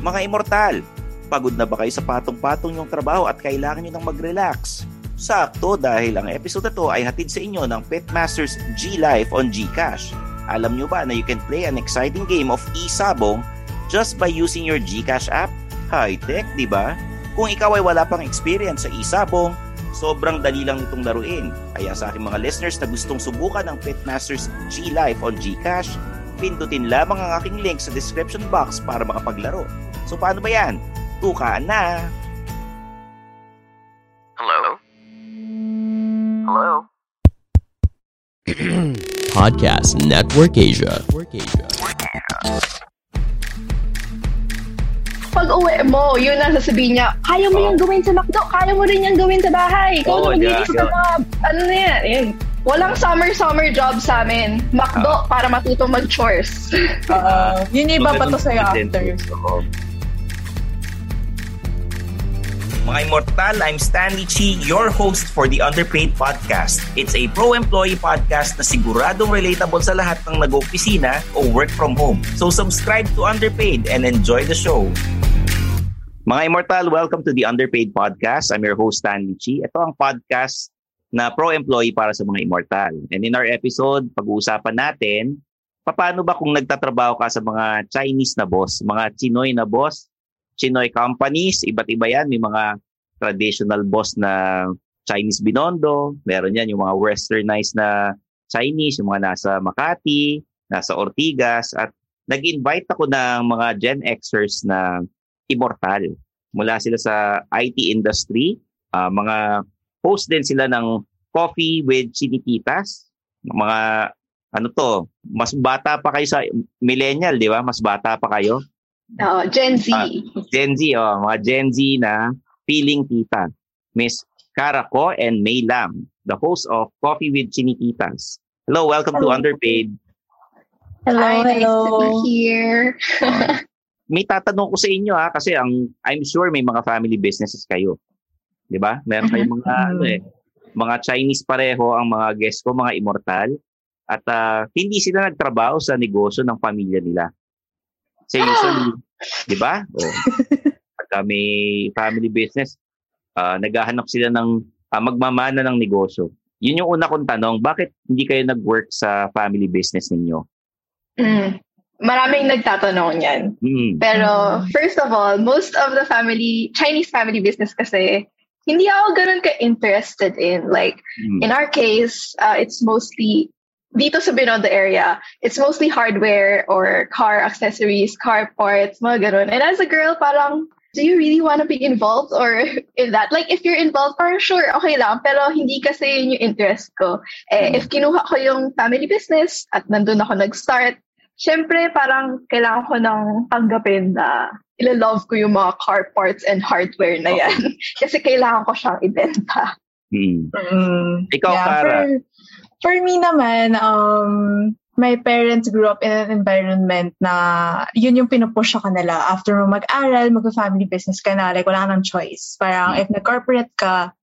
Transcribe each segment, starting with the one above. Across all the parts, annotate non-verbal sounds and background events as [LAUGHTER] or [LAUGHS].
Mga immortal, pagod na ba kayo sa patong-patong yung trabaho at kailangan nyo ng mag-relax? Sakto dahil ang episode na to ay hatid sa inyo ng Petmasters G Life on Gcash. Alam nyo ba na you can play an exciting game of e-sabong just by using your Gcash app? High-tech, di ba? Kung ikaw ay wala pang experience sa e-sabong, sobrang dali lang nitong laruin. Kaya sa aking mga listeners na gustong subukan ang Petmasters G Life on Gcash, pindutin lamang ang aking link sa description box para makapaglaro. So paano ba yan? Tuka na! Hello? Hello? [CLEARS THROAT] Podcast Network Asia. Pag uwi mo, yun ang sasabihin niya, kaya mo yung gawin sa McDo, kaya mo rin yung gawin sa bahay. Ikaw Oo, na yeah, maglinis sa yeah. mga, ano na yan, yun. Walang summer-summer job sa amin. McDo para matuto mag-chores. Uh, [LAUGHS] yun iba pa to sa'yo after. Oo. Mga Immortal, I'm Stanley Chi, your host for the Underpaid Podcast. It's a pro-employee podcast na siguradong relatable sa lahat ng nag-opisina o work from home. So subscribe to Underpaid and enjoy the show. Mga Immortal, welcome to the Underpaid Podcast. I'm your host, Stanley Chi. Ito ang podcast na pro-employee para sa mga Immortal. And in our episode, pag-uusapan natin, paano ba kung nagtatrabaho ka sa mga Chinese na boss, mga Chinoy na boss, Chinoy companies, iba't iba yan. May mga traditional boss na Chinese binondo, meron yan yung mga westernized na Chinese, yung mga nasa Makati, nasa Ortigas, at nag-invite ako ng mga Gen Xers na immortal. Mula sila sa IT industry, ah, mga host din sila ng Coffee with Chinititas, mga ano to, mas bata pa kayo sa millennial, di ba? Mas bata pa kayo. Oo, Gen Z. Ah, Gen Z, oh, mga Gen Z na feeling tita. Miss Karako and May Lam, the host of Coffee with Chiniquitas. Hello, welcome to Hello. Underpaid. Hello, Hi, nice hello. to be here. May tatanong ko sa inyo ha, kasi ang I'm sure may mga family businesses kayo. 'Di ba? Meron kayong [LAUGHS] mga ano eh, mga Chinese pareho ang mga guests ko, mga immortal. At ah, hindi sila nagtrabaho sa negosyo ng pamilya nila. So usually, [GASPS] 'di ba? Oh. Pagka may family business, ah, naghahanap sila ng ah, magmamana ng negosyo. Yun yung una kong tanong, bakit hindi kayo nag-work sa family business ninyo? Mm. Maraming nagtatanong niyan. Hmm. Pero first of all, most of the family, Chinese family business kasi, hindi ako ganun ka-interested in. Like, Hmm. in our case, uh, it's mostly, dito sa Binondo area, it's mostly hardware or car accessories, car parts, mga ganun. And as a girl, parang, do you really want to be involved or [LAUGHS] in that? Like, if you're involved, parang sure, okay lang. Pero hindi kasi yun yung interest ko. Eh, if kinuha ko yung family business at nandun ako nag-start, syempre parang kailangan ko nang tanggapin na ila-love ko yung mga car parts and hardware na yan. [LAUGHS] kasi kailangan ko siyang ibenta. Hmm. Mm, Ikaw, yeah, Kara. for- For me naman, um, my parents grew up in an environment na yun yung pinupush sa kanila. After mo mag-aral, mag-family business ka na, like wala ka ng choice. Parang if nag-corporate ka,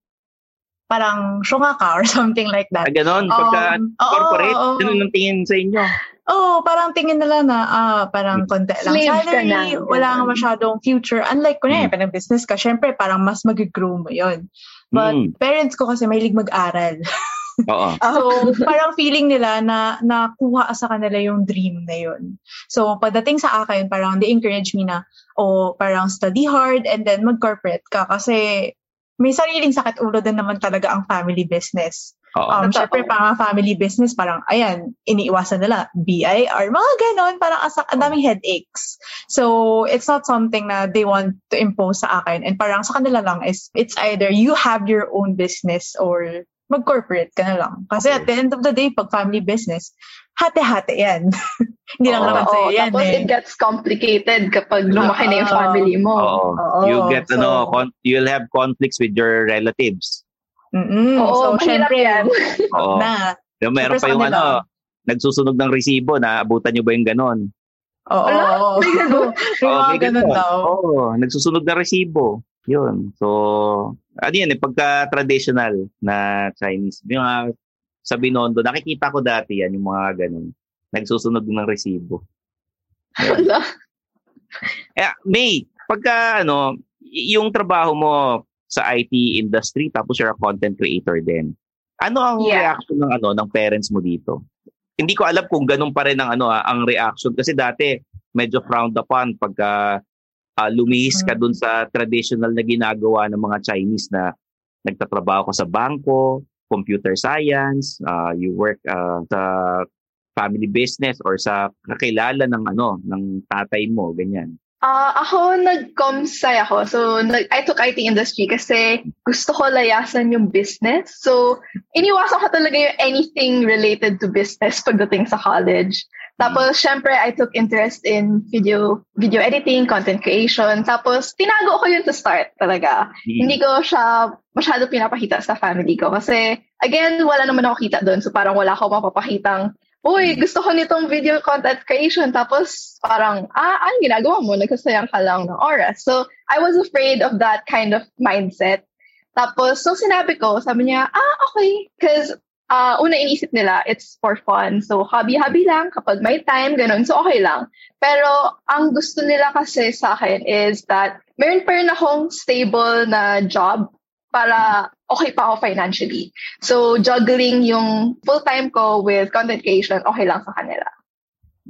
parang syunga ka or [LAUGHS] something like that. Ah, ganon. Pagka Um, corporate, oo. ganun ang tingin sa inyo. Oo, parang tingin nila na, ah, parang konti lang Slave ka salary, na. wala kang masyadong future. Unlike, kunyari, Mm. mm. business ka, syempre, parang mas mag-grow mo yun. But Mm. parents ko kasi mahilig mag-aral. [LAUGHS] Oo. So, parang feeling nila na nakuha sa kanila yung dream na yun. So, pagdating sa akin, parang they encourage me na, o parang study hard and then mag-corporate ka kasi may sariling sakit ulo din naman talaga ang family business. Oo. Um, Totoo. syempre, parang family business, parang, ayan, iniiwasan nila, BIR, mga ganon, parang asa, ang daming headaches. So, it's not something na they want to impose sa akin. And parang sa kanila lang is, it's either you have your own business or mag-corporate ka na lang. Kasi at the end of the day, pag family business, hati-hati yan. [LAUGHS] Hindi lang Oo. naman sa'yo Oo, yan tapos eh. it gets complicated kapag lumaki na yung family mo. Oo. Oo. You get, So- ano, con- you'll have conflicts with your relatives. Mm-mm. Oo, so, mahirap syempre, yan. Oo. na. Yung meron pa yung ano, nagsusunog ng resibo, na abutan nyo ba yung ganon? Oo. Oo. may ganun. [LAUGHS] May Oo, mga may ganun ganon. daw. Oo, nagsusunog ng resibo. Yun. So, ano yan, eh, pagka-traditional na Chinese. Yung mga sa Binondo, nakikita ko dati yan, yung mga ganun. Nagsusunog ng resibo. Eh, May, pagka ano, yung trabaho mo sa IT industry tapos you're a content creator din. Ano ang Yeah. reaction ng ano ng parents mo dito? Hindi ko alam kung ganun pa rin ang ano ah, ang reaction kasi dati medyo frowned upon pagka ah, lumihis ka dun sa traditional na ginagawa ng mga Chinese na nagtatrabaho ka sa bangko, computer science, ah, you work ah, sa family business or sa kakilala ng ano ng tatay mo ganyan. Ah, ako nag-comsci ako. So, nag, I took IT industry kasi gusto ko layasan yung business. So, iniwasan ko talaga yung anything related to business pagdating sa college. Tapos, syempre, I took interest in video video editing, content creation. Tapos, tinago ko yun to start talaga. Mm. Hindi ko siya masyado pinapakita sa family ko. Kasi, again, wala naman ako kita doon. So, parang wala ako mapapakitang Uy, gusto ko nitong video content creation. Tapos parang, ah, anong ginagawa mo? Nagsasayang ka lang ng oras. So, I was afraid of that kind of mindset. Tapos, so sinabi ko, sabi niya, ah, okay. Because uh, una inisip nila, it's for fun. So, hobby-hobby lang kapag may time, ganun. So, okay lang. Pero, ang gusto nila kasi sa akin is that meron pa rin akong stable na job para okay pa ako financially. So, juggling yung full-time ko with content creation, okay lang sa kanila.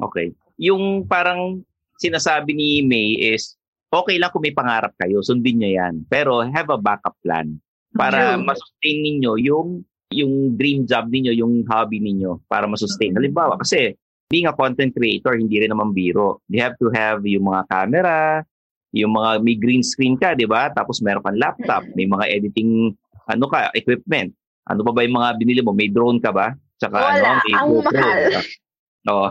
Okay. Yung parang sinasabi ni May is, okay lang kung may pangarap kayo, sundin niyo yan. Pero have a backup plan para True. masustain ninyo yung yung dream job ninyo, yung hobby ninyo para masustain. Halimbawa, kasi being a content creator, hindi rin naman biro. You have to have yung mga camera, yung mga may green screen ka, di ba? Tapos meron kang laptop, may mga editing ano ka, equipment. Ano pa ba yung mga binili mo? May drone ka ba? Tsaka Wala, ano, may ang GoPro. mahal. Oo.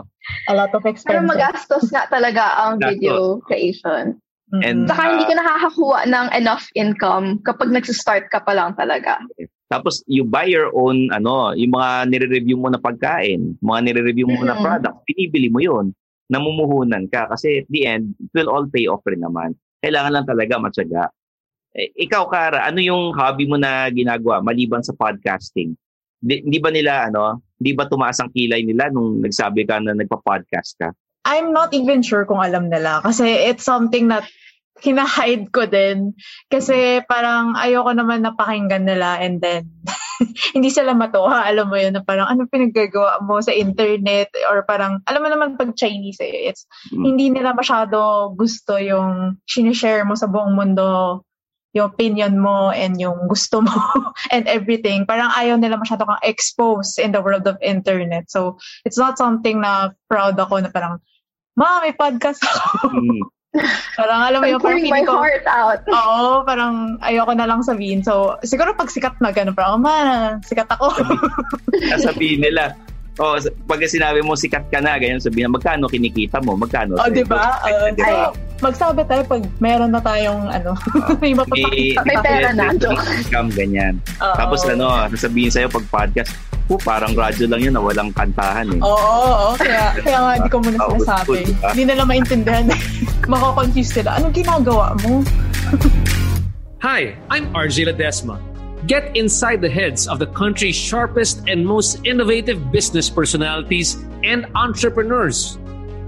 A lot of Pero expenses. magastos nga talaga ang Gastos. video creation. Mm-mm. And Saka hindi ka nakakakuha ng enough income kapag nagsistart ka pa lang talaga. Tapos you buy your own ano, yung mga nire-review mo na pagkain, mga nire-review mo na Mhm. product, binibili mo 'yun. Namumuhunan ka kasi at the end, it will all pay off rin naman. Kailangan lang talaga matyaga. Eh, ikaw, Kara, ano yung hobby mo na ginagawa maliban sa podcasting? Di, hindi ba nila, ano, hindi ba tumaas ang kilay nila nung nagsabi ka na nagpa-podcast ka? I'm not even sure kung alam nila kasi it's something that hinahide ko din. Kasi parang ayoko naman napakinggan nila and then [LAUGHS] hindi sila matuwa. Alam mo yun, na parang ano pinaggagawa mo sa internet or parang, alam mo naman pag Chinese eh, it's, Mm. hindi nila masyado gusto yung sinishare mo sa buong mundo yung opinion mo and yung gusto mo [LAUGHS] and everything. Parang ayaw nila masyado kang expose in the world of internet. So, it's not something na proud ako na parang, ma, may podcast ako. Mm. [LAUGHS] parang alam mo yung parang my ko, heart out. oo, parang ayoko na lang sabihin. So, siguro pag sikat na gano'n, parang, ma, sikat ako. [LAUGHS] Sabihin nila, oh, pag sinabi mo sikat ka na, ganyan sabihin, magkano kinikita mo? Magkano? oh, di ba? Uh, Di ba? magsabi tayo pag meron na tayong, ano, [LAUGHS] may mapapakita. May pera na, income, ganyan. Oo. Tapos ano, sasabihin sa'yo pag podcast, po, parang radyo lang yun na walang kantahan eh. Oo, oo. Kaya, kaya nga hindi ko muna sinasabi. good, diba? Hindi nila maintindihan. [LAUGHS] Mako-confuse sila. Anong ginagawa mo? [LAUGHS] Hi, I'm RJ Ledesma. Get inside the heads of the country's sharpest and most innovative business personalities and entrepreneurs.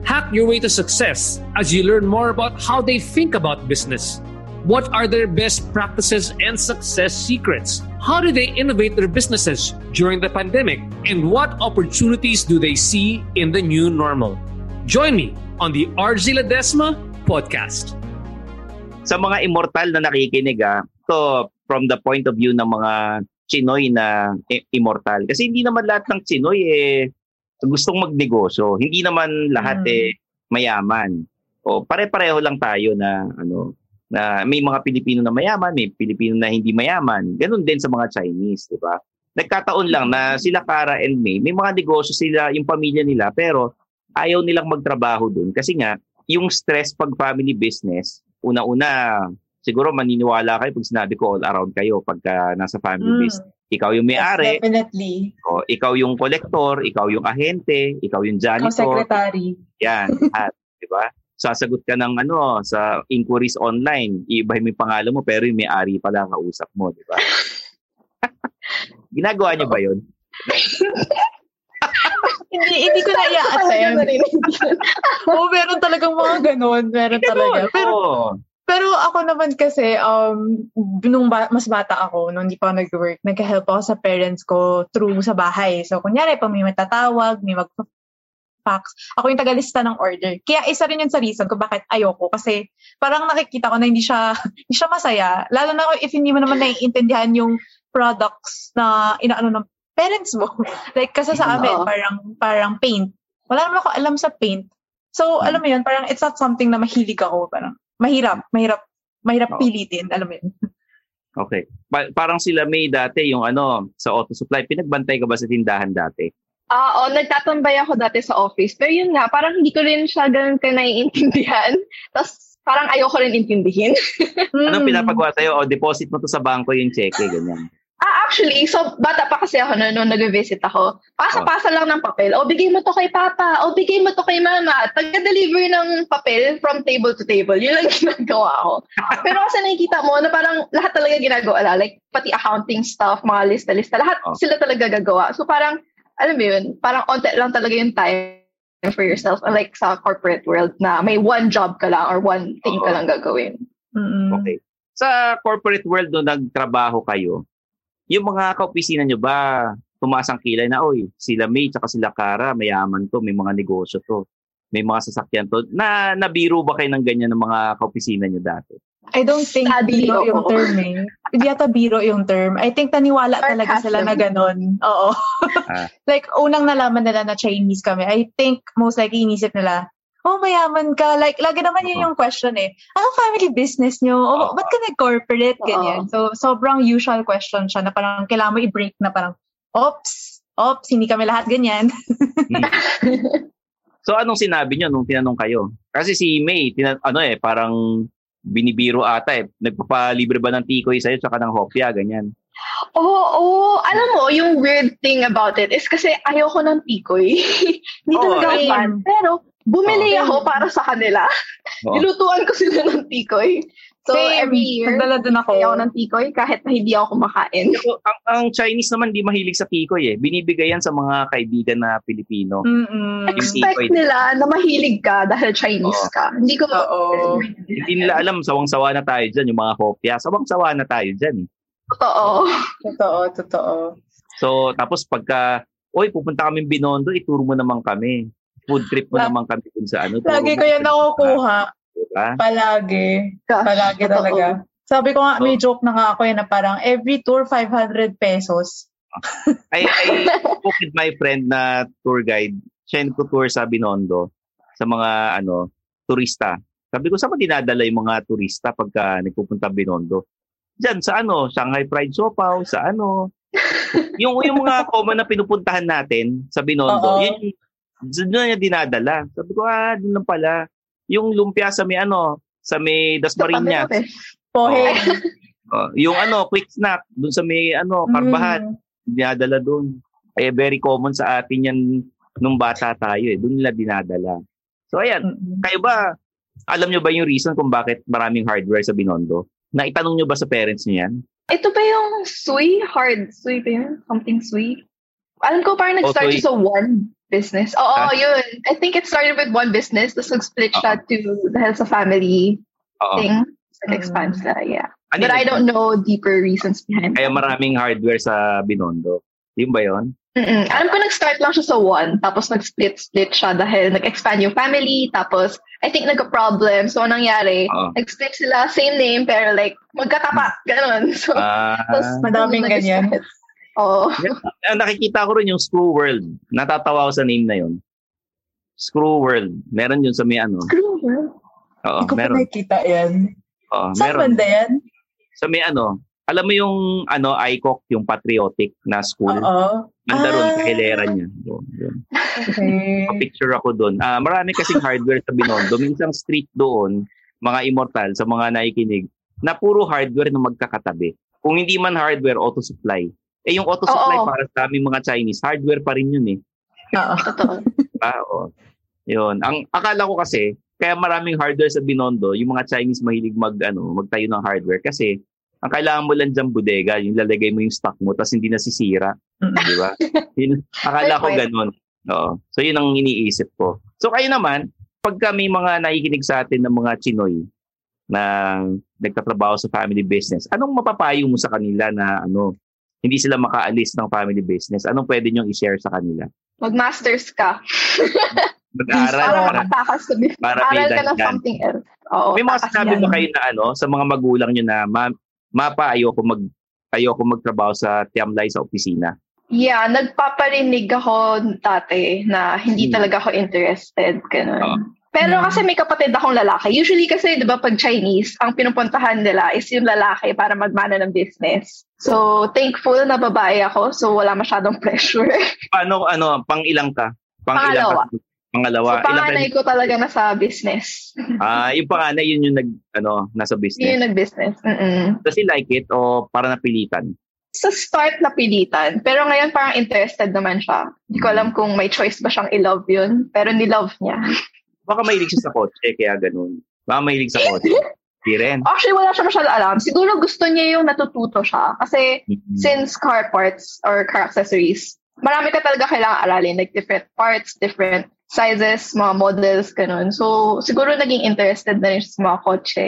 Hack your way to success as you learn more about how they think about business. What are their best practices and success secrets? How do they innovate their businesses during the pandemic? And what opportunities do they see in the new normal? Join me on the RJ Ledesma podcast. Sa mga immortal na nakikinig ah, to from the point of view ng mga Chinoy na immortal. Kasi hindi naman lahat ng Chinoy eh gustong magnegosyo. Hindi naman lahat Mm. eh mayaman. O pare-pareho lang tayo na ano na may mga Pilipino na mayaman, may Pilipino na hindi mayaman. Ganun din sa mga Chinese, di ba? Nagkataon lang na sila Kara and May, may mga negosyo sila, yung pamilya nila, pero ayaw nilang magtrabaho dun. Kasi nga, yung stress pag family business, una-una, siguro maniniwala kayo pag sinabi ko all around kayo pagka nasa family Mm. business. Ikaw yung may-ari, Definitely. o, ikaw yung collector, ikaw yung ahente, ikaw yung janitor. secretary. Yan, lahat, di ba? Sasagot ka ng ano sa inquiries online, iibahin mo yung pangalan mo pero yung may-ari pala ang kausap mo, di ba? [LAUGHS] Ginagawa niyo ba 'yun? [LAUGHS] hindi, hindi ko na i-attempt. [LAUGHS] Oo, meron talagang mga ganun. Meron talaga. Pero. Pero ako naman kasi, um, nung ba- mas bata ako, nung hindi pa ako nag-work, nag-help ako sa parents ko through sa bahay. So, kunyari, pag may matatawag, may mag fax, ako yung tagalista ng order. Kaya isa rin yun sa reason ko bakit ayoko. Kasi parang nakikita ko na hindi siya, [LAUGHS] hindi siya masaya. Lalo na if hindi mo naman naiintindihan yung products na inaano ng parents mo. [LAUGHS] like kasi sa amin, parang, parang paint. Wala naman ako alam sa paint. So, alam mo yun, parang it's not something na mahilig ako. Parang mahirap, mahirap, mahirap Oo. pilitin. Alam mo yun. Okay. Pa- parang sila May dati yung ano sa auto supply, pinagbantay ka ba sa tindahan dati? Ah, oo, nagtatambay ako dati sa office. Pero yun nga, parang hindi ko rin siya ganun ka naiintindihan. [LAUGHS] Tapos parang ayoko rin intindihin. Anong Hmm. pinapagawa sa'yo? O deposit mo to sa bangko yung cheque, ganyan. Ah, actually, so bata pa kasi ako noon nung nag-visit ako. Pasa-pasa lang ng papel. O, bigay mo to kay papa. O, bigay mo to kay mama. Taga-deliver ng papel from table to table. Yun lang [LAUGHS] ginagawa ko. Pero kasi nakikita mo na parang lahat talaga ginagawa. la. Like, pati accounting stuff, mga lista-lista. Lahat Oh. sila talaga gagawa. So parang, alam mo yun, parang onte lang talaga yung time for yourself. Unlike sa corporate world na may one job ka lang or one thing ka Oo. lang gagawin. Mm-mm. Okay. Sa corporate world no nagtrabaho kayo, yung mga kaopisina nyo ba tumaas ang kilay na, oy, sila May tsaka sila Kara, mayaman to, may mga negosyo to, may mga sasakyan to. Na nabiro ba kayo ng ganyan ng mga kaopisina nyo dati? I don't think Study, biro yung term eh. Hindi yata biro yung term. I think taniwala talaga sila na ganun. Oo. Ah. [LAUGHS] like, unang nalaman nila na Chinese kami. I think most likely inisip nila, oh, mayaman ka. Like, lagi naman yun yung question eh. Anong family business nyo? Oh, Oo. ba't ka nag-corporate? Ganyan. So, sobrang usual question siya na parang kailangan mo i-break na parang, ops, ops, hindi kami lahat ganyan. [LAUGHS] So anong sinabi nyo nung tinanong kayo? Kasi si May, tina- ano eh, parang binibiro ata eh. Nagpapalibre ba ng tikoy sa'yo tsaka ng hopya, ganyan. Oo, oo. Alam mo, yung weird thing about it is kasi ayoko ng tikoy. [LAUGHS] Hindi Oo, talaga ako same. fan. Pero, bumili Oo. ako para sa kanila. [LAUGHS] Oo. Nilutuan ko sila ng tikoy. So, Same. every year, Nagdala din ako. ako ng tikoy kahit na hindi ako kumakain. So, ang, ang Chinese naman di mahilig sa tikoy eh. Binibigay yan sa mga kaibigan na Pilipino. Mm-mm. Expect tikoy. nila na mahilig ka dahil Chinese Oo. ka. Hindi ko Oo. Hindi nila alam, sawang-sawa na tayo dyan, yung mga hopya. Sawang-sawa na tayo dyan eh. Totoo. Totoo, totoo. So, tapos pagka, oy, pupunta kami Binondo, ituro mo naman kami. Food trip mo La- naman kami dun sa ano. Lagi ko yan nakukuha. Diba? Palagi. Gosh, Palagi talaga. Sabi ko nga, may Oh. joke na nga ako eh, na parang every tour 500 pesos. [LAUGHS] I, I spoke with my friend na tour guide. Siya yung tour sa Binondo sa mga ano turista. Sabi ko, saan mo dinadala yung mga turista pagka nagpupunta Binondo? Diyan, sa ano, Shanghai Fried Sopaw, sa ano. [LAUGHS] yung, yung mga common na pinupuntahan natin sa Binondo, Oo. yun, doon na niya dinadala. Sabi ko, ah, doon lang pala. Yung lumpia sa may ano, sa may Dasmariñas. Pohe. Oh, yung ano, quick snack, doon sa may ano, karbahan Mm. dinadala doon. Eh, very common sa atin yan nung bata tayo eh. Doon nila dinadala. So ayan, kayo ba, alam nyo ba yung reason kung bakit maraming hardware sa Binondo? Naitanong nyo ba sa parents niyo yan? Ito ba yung sui? Hard sui ba yun? Something sui? Alam ko parang nag-start Oh, sui. siya sa one business. Oo, Ah. yun. I think it started with one business, tapos nag-split siya to dahil sa family Oo. thing. So, nag-expand sila, yeah. Ano But yun? I don't know deeper reasons behind Kaya it. maraming hardware sa Binondo. Yun ba yun? Mm-mm. Alam ko nag-start lang siya sa one, tapos nag-split-split siya dahil nag-expand yung family, tapos I think nagka-problem. So, anong nangyari? Oo. Nag-split sila, same name, pero like, magkatapat. Ganon. [LAUGHS] So, Ah, tapos, Madaming ganyan. Oo. Ah, nakikita ko rin yung Screw World. Natatawa ako sa name na yun. Screw World. Meron yun sa may ano. Screw World? Oo, Hindi ko pa meron. nakikita yan. Oo, Saan meron. banda yan? Sa may ano. Alam mo yung ano, ICOC, yung patriotic na school. Oo. Banda ron, Ah. sa hilera niya. Doon, doon. Okay. Picture ako doon. Ah, marami kasing hardware sa Binondo. Minsang street doon, mga immortal, sa mga nakikinig, na puro hardware na magkakatabi. Kung hindi man hardware, auto supply. Eh yung auto supply Oo. para sa aming mga Chinese, hardware pa rin yun eh. Oo. Totoo. [LAUGHS] Ah, oo. Yun. Ang akala ko kasi, kaya maraming hardware sa Binondo, yung mga Chinese mahilig mag, ano, magtayo ng hardware kasi ang kailangan mo lang dyan bodega, yung lalagay mo yung stock mo, tapos hindi nasisira. Di ba? [LAUGHS] Yun, akala ko ganun. Oo. So, yun ang iniisip ko. So, kayo naman, pagka may mga nakikinig sa atin ng mga Chinoy na nagtatrabaho sa family business, anong mapapayo mo sa kanila na ano, hindi sila makaalis ng family business? Anong pwede nyo i-share sa kanila? Mag-masters ka. [LAUGHS] Mag-aaral Para para, makatakas sa business. para may Aral ka ng something else. Oo, May mga sinabi ba kayo na ano, sa mga magulang nyo na, ma, mapa, ayoko mag, ayoko magtrabaho sa tiamlay sa opisina? Yeah, nagpaparinig ako dati na hindi Hmm. talaga ako interested. Ganun. Oo. Pero kasi may kapatid akong lalaki. Usually kasi, di ba, pag Chinese, ang pinupuntahan nila is yung lalaki para magmana ng business. So, thankful na babae ako. So, wala masyadong [LAUGHS] pressure. Paano, ano, pang ilang ka? Pang Pangalawa. Ilang ka? Pangalawa. so, Ilang panganay ka? ko talaga nasa business. [LAUGHS] Ah, yung panganay, yun yung nag, ano, nasa Yun business. yung nag-business. Mm-mm. Does he like it o para napilitan? Sa start, napilitan. Pero ngayon, parang interested naman siya. Hindi ko alam kung may choice ba siyang i-love yun. Pero ni-love niya. [LAUGHS] Baka mahilig siya sa kotse, kaya ganun. Baka mahilig sa kotse. [LAUGHS] Hindi rin. Actually, wala siya masyado alam. Siguro gusto niya yung natututo siya. Kasi Mhm. since car parts or car accessories, marami ka talaga kailangan aralin. Like different parts, different sizes, mga models, ganun. So, siguro naging interested na rin siya sa mga kotse.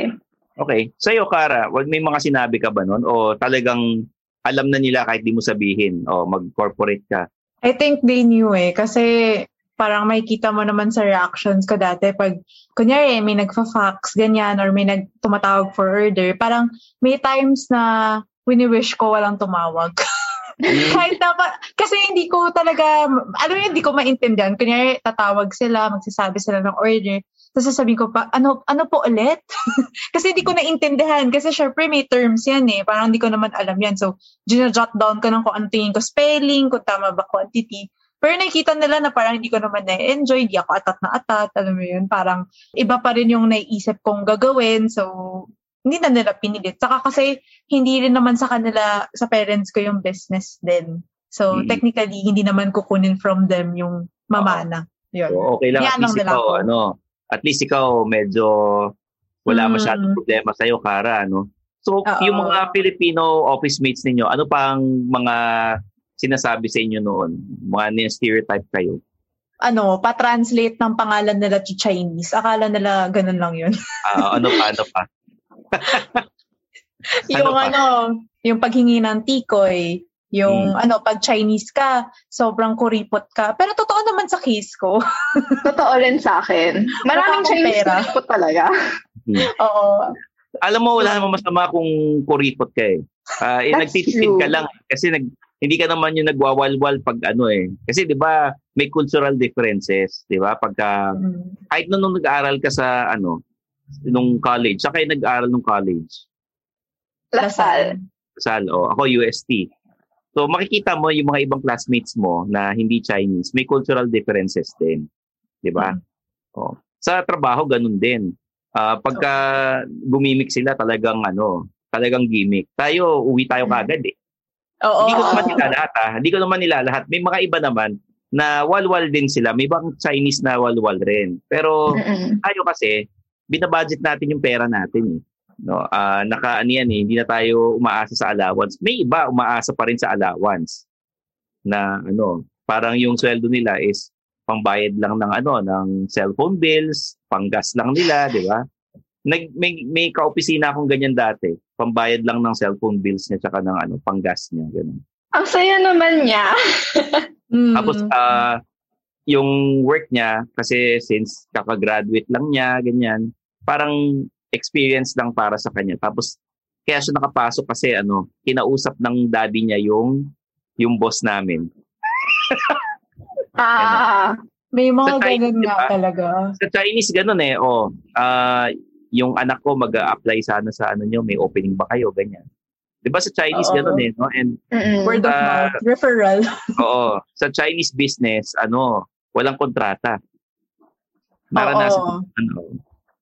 Okay. Sa'yo, Kara, wag may mga sinabi ka ba nun? O talagang alam na nila kahit di mo sabihin o mag-corporate ka? I think they knew eh. Kasi parang makikita mo naman sa reactions ko dati pag, kunyari, may nagfa-fax, ganyan, or may nagtumatawag for order. Parang may times na wini-wish ko walang tumawag. [LAUGHS] Kahit dapat, kasi hindi ko talaga, alam mo hindi ko maintindihan. Kunyari, tatawag sila, magsasabi sila ng order. Tapos sasabihin ko pa, ano, ano po ulit? [LAUGHS] kasi hindi ko naintindihan. Kasi syempre may terms yan eh. Parang hindi ko naman alam yan. So, ginajot down ko ng kung ano tingin ko spelling, kung tama ba quantity. Pero nakikita nila na parang hindi ko naman na-enjoy, hindi ako atat na atat, alam mo yun, parang iba pa rin yung naiisip kong gagawin, so hindi na nila pinilit. Saka kasi hindi rin naman sa kanila, sa parents ko yung business din. So Mm. technically, hindi naman kukunin from them yung mamana. Yun. So, okay lang. At Yan lang least ikaw, ako. ano, at least ikaw medyo wala Mm. masyadong problema sa'yo, Kara, ano? So, Oo. yung mga Filipino office mates ninyo, ano pang mga sinasabi sa inyo noon? Mga ni-stereotype kayo? Ano, pa-translate ng pangalan nila to Chinese. Akala nila ganun lang yun. Ah, ano pa, ano pa? [LAUGHS] yung pa? ano, yung paghingi ng tikoy, yung ano, pag Chinese ka, sobrang kuripot ka. Pero totoo naman sa case ko. [LAUGHS] Totoo rin sa akin. Maraming Chinese pera. kuripot talaga. Hmm. [LAUGHS] Oo. Alam mo, wala namang masama kung kuripot ka eh. Ah, eh nagtitipid ka lang. Kasi nag, hindi ka naman yung nagwawalwal pag ano eh. Kasi di ba may cultural differences. Di ba? Pagka, Mm. kahit nung, nung nag-aaral ka sa ano, nung college, saka yung nag-aaral nung college. Lasal. Sal, o ako UST. So makikita mo yung mga ibang classmates mo na hindi Chinese, may cultural differences din. 'Di ba? Oh. Sa trabaho ganun din. Ah, pagka gumimik sila talagang ano, talagang gimmick. Tayo uwi tayo kagad eh. Oo. Hindi ko naman nila lahat ah. Hindi ko naman nila lahat. May mga iba naman na walwal din sila. May ibang Chinese na walwal rin. Pero Mm-mm. tayo kasi, binabudget natin yung pera natin eh. No, ah naka ano yan eh, hindi na tayo umaasa sa allowance. May iba umaasa pa rin sa allowance. Na ano, parang yung sweldo nila is pangbayad lang ng ano, ng cellphone bills, panggas lang nila, di ba? Nag, may, may kaopisina akong ganyan dati. Pambayad lang ng cellphone bills niya tsaka ng ano, panggas niya. Ganun. Ang saya naman niya. [LAUGHS] Mm. Tapos, ah yung work niya, kasi since kakagraduate lang niya, ganyan, parang experience lang para sa kanya. Tapos, kaya siya nakapasok kasi ano, kinausap ng daddy niya yung yung boss namin. [LAUGHS] ah, May mga Sa Chinese, ganun di nga talaga. Sa Chinese, ganun eh. Oh, ah yung anak ko mag-a-apply sana sa ano nyo, may opening ba kayo, ganyan. Di ba sa Chinese, ganun eh. No? And mm-mm. Word of Ah. mouth. Referral. [LAUGHS] Oo. Sa Chinese business, ano, walang kontrata. Naranasan ano,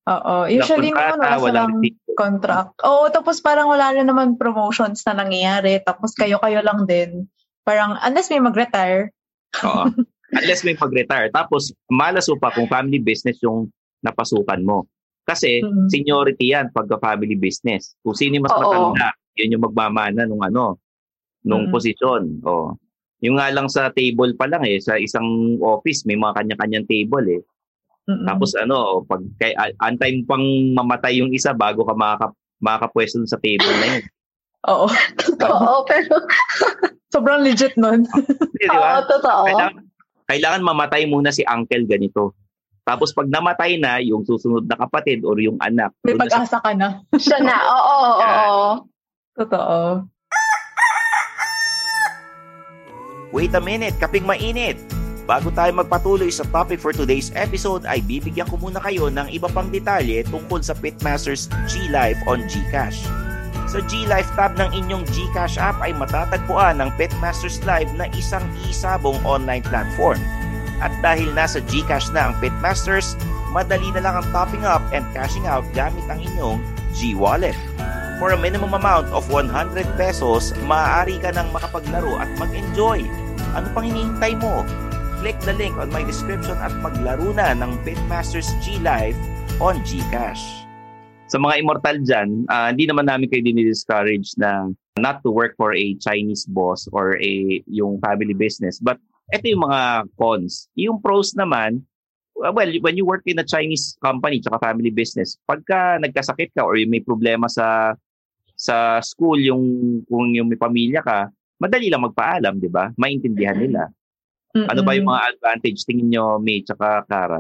Oo. Usually kontrata, naman wala walang contract. Oo, tapos parang wala na naman promotions na nangyayari. Tapos kayo-kayo lang din. Parang, unless may mag-retire. Oo. [LAUGHS] Unless may pag-retire. Tapos, malaso pa kung family business yung napasukan mo. Kasi, Mhm. seniority yan pagka family business. Kung sino yung mas Oo. matanda, yun yung magmamana nung ano, nung Mhm. posisyon. Oh. Yung nga lang sa table pa lang eh, sa isang office, may mga kanya-kanyang table eh. Mm-mm. Tapos ano, pag kay antay mo pang mamatay yung isa bago ka makaka, makakapwesto sa table na yun. [LAUGHS] Oo. totoo, [LAUGHS] pero, Sobrang legit nun. Di ba? [LAUGHS] oo, totoo. Kailangan, kailangan mamatay muna si uncle ganito. Tapos pag namatay na yung susunod na kapatid or yung anak, May na sa- pag-asa ka na. [LAUGHS] Siya na, oo, oo, oo. Totoo. Wait a minute, kaping mainit! Bago tayo magpatuloy sa topic for today's episode ay bibigyan ko muna kayo ng iba pang detalye tungkol sa Pitmasters G-Life on Gcash. Sa G-Life tab ng inyong Gcash app ay matatagpuan ang Pitmasters Live na isang isabong online platform. At dahil nasa Gcash na ang Pitmasters, madali na lang ang topping up and cashing out gamit ang inyong G-Wallet. For a minimum amount of 100 pesos, maaari ka nang makapaglaro at mag-enjoy. Ano pang hinihintay mo? Click the link on my description at maglaro na ng Pitmasters G Live on Gcash. sa mga immortal dyan, ah, hindi naman namin kayo dinidiscourage na not to work for a Chinese boss or a yung family business. But ito yung mga cons. Yung pros naman, uh, well, when you work in a Chinese company tsaka family business, pagka nagkasakit ka or yung may problema sa sa school, yung kung yung may pamilya ka, madali lang magpaalam, di ba? Maintindihan nila. Ano ba yung Mm-mm. mga advantage tingin nyo, May tsaka Kara?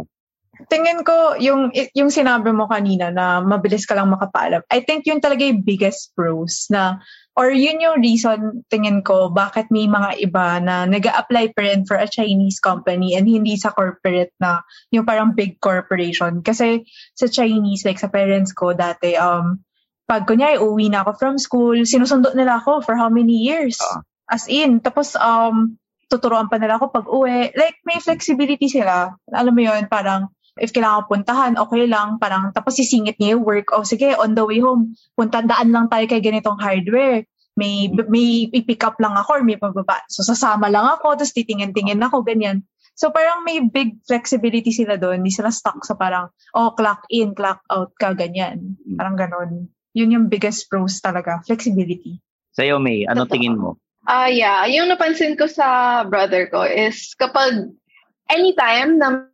Tingin ko, yung, yung sinabi mo kanina na mabilis ka lang makapaalam, I think yun talaga yung biggest pros na, or yun yung reason, tingin ko, bakit may mga iba na nag apply pa rin for a Chinese company and hindi sa corporate na, yung parang big corporation. Kasi sa Chinese, like sa parents ko dati, um, pag kunyari uwi na ako from school, sinusundo nila ako for how many years? Ah. As in, tapos um, tuturuan pa nila ako pag uwi. Like, may flexibility sila. Alam mo yun, parang, if kailangan puntahan, okay lang. Parang, tapos sisingit niya yung work. O sige, on the way home, punta, daan lang tayo kay ganitong hardware. May, may i-pick up lang ako or may pababa. So, sasama lang ako, tapos titingin-tingin ako, ganyan. So, parang may big flexibility sila doon. Hindi sila stuck sa parang, oh, clock in, clock out ka, ganyan. Parang ganon. Yun yung biggest pros talaga, flexibility. Sa'yo, May, ano Totoo. tingin mo? Ah, yeah. Yung napansin ko sa brother ko is kapag anytime na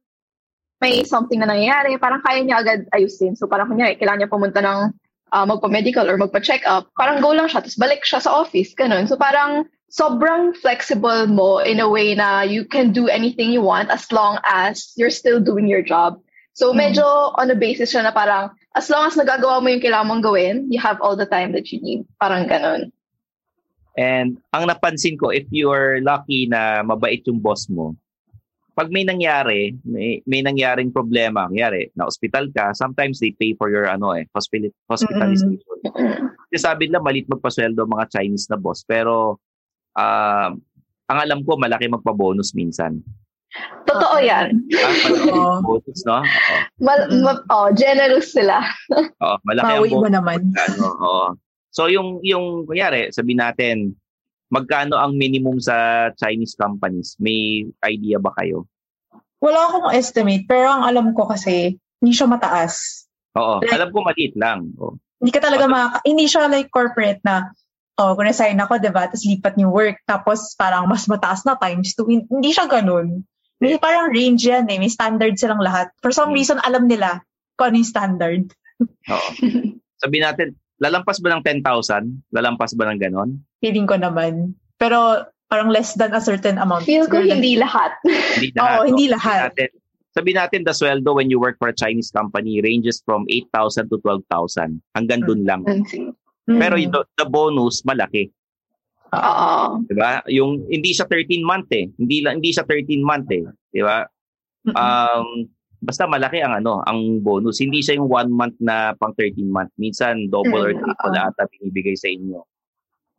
may something na nangyayari, parang kaya niya agad ayusin. So parang kunyari, kailangan niya pumunta ng ah, magpa-medical or magpa-check up, parang go lang siya, tapos balik siya sa office, ganun. So parang sobrang flexible mo in a way na you can do anything you want as long as you're still doing your job. So medyo on a basis siya na parang as long as nagagawa mo yung kailangan mong gawin, you have all the time that you need. Parang ganun. And ang napansin ko, if you are lucky na mabait yung boss mo, pag may nangyari, may, may nangyaring problema, nangyari, na hospital ka, sometimes they pay for your ano eh, hospital, hospitalization. Kasi sabi nila, malit magpasweldo ang mga Chinese na boss. Pero, ah, ang alam ko, malaki magpa-bonus minsan. Totoo yan. Ah, ang bonus, no? Oo. Mal- ma- oh, generous sila. Oo, malaki ang Bawi mo bonus. naman. Ano, oo. So yung yung kunyari, sabi natin magkano ang minimum sa Chinese companies? May idea ba kayo? Wala akong estimate, pero ang alam ko kasi, hindi siya mataas. Oo, Like- alam ko maliit lang. Oh. Hindi ka talaga makaka... Hindi siya like corporate na, oh, kung resign ako, diba? Tapos lipat yung work. Tapos parang mas mataas na times two. Hin- Hindi siya ganun. May parang range yan eh. May standard silang lahat. For some reason, alam nila kung ano yung standard. Oo. [LAUGHS] Sabi natin, lalampas ba ng 10,000? Lalampas ba ng ganon? Feeling ko naman. Pero parang less than a certain amount. Feel ko hindi lahat. Hindi lahat. Oo, hindi no? lahat. Sabi natin, sabi natin, the sweldo when you work for a Chinese company ranges from 8,000 to 12,000. Hanggang dun lang. Mm. Pero yung, the bonus, malaki. Oo. Diba? Yung, hindi siya 13 month eh. Hindi, hindi siya 13 month eh. Diba? Um, basta malaki ang ano, ang bonus. Hindi siya yung one month na pang 13 month. Minsan, double or Mm, triple oo. ata binibigay sa inyo.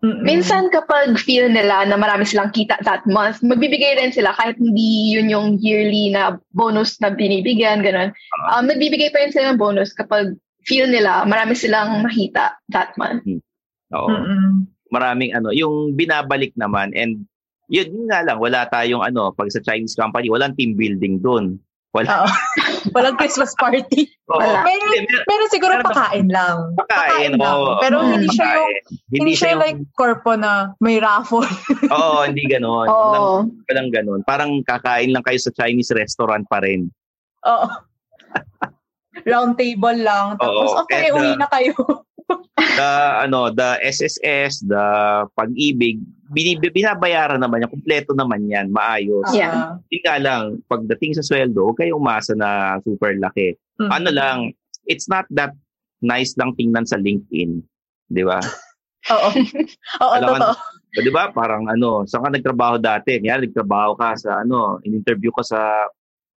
Minsan kapag feel nila na marami silang kita that month, magbibigay rin sila kahit hindi yun yung yearly na bonus na binibigyan, ganun. Um, nagbibigay pa rin sila ng bonus kapag feel nila marami silang makita that month. Oo. Maraming ano, yung binabalik naman and yun, yun nga lang, wala tayong ano, pag sa Chinese company, walang team building doon. Wala. Oo. [LAUGHS] Walang Christmas party. Oo. Meron, meron siguro pakain lang. Pakain, lang. oo. Pero Mm, hindi siya yung, pakain. hindi, Hindi siya yung- like corpo na may raffle. [LAUGHS] Oo, hindi ganoon. Oo. Walang, walang ganoon. Parang kakain lang kayo sa Chinese restaurant pa rin. Oo. [LAUGHS] Round table lang. Tapos, Oo, okay, and, uwi uh, na kayo. The ano, the SSS, the pag-ibig, binabayaran naman yan, kumpleto naman yan, maayos. Yeah. Hindi nga lang, pagdating sa sweldo, huwag kayong umasa na super laki. Mm. Ano lang, it's not that nice lang tingnan sa LinkedIn. Di ba? [LAUGHS] Oo. Oo, Alam totoo. O, di ba? Parang ano, saan ka nagtrabaho dati? Kaya nagtrabaho ka sa ano, in-interview ka sa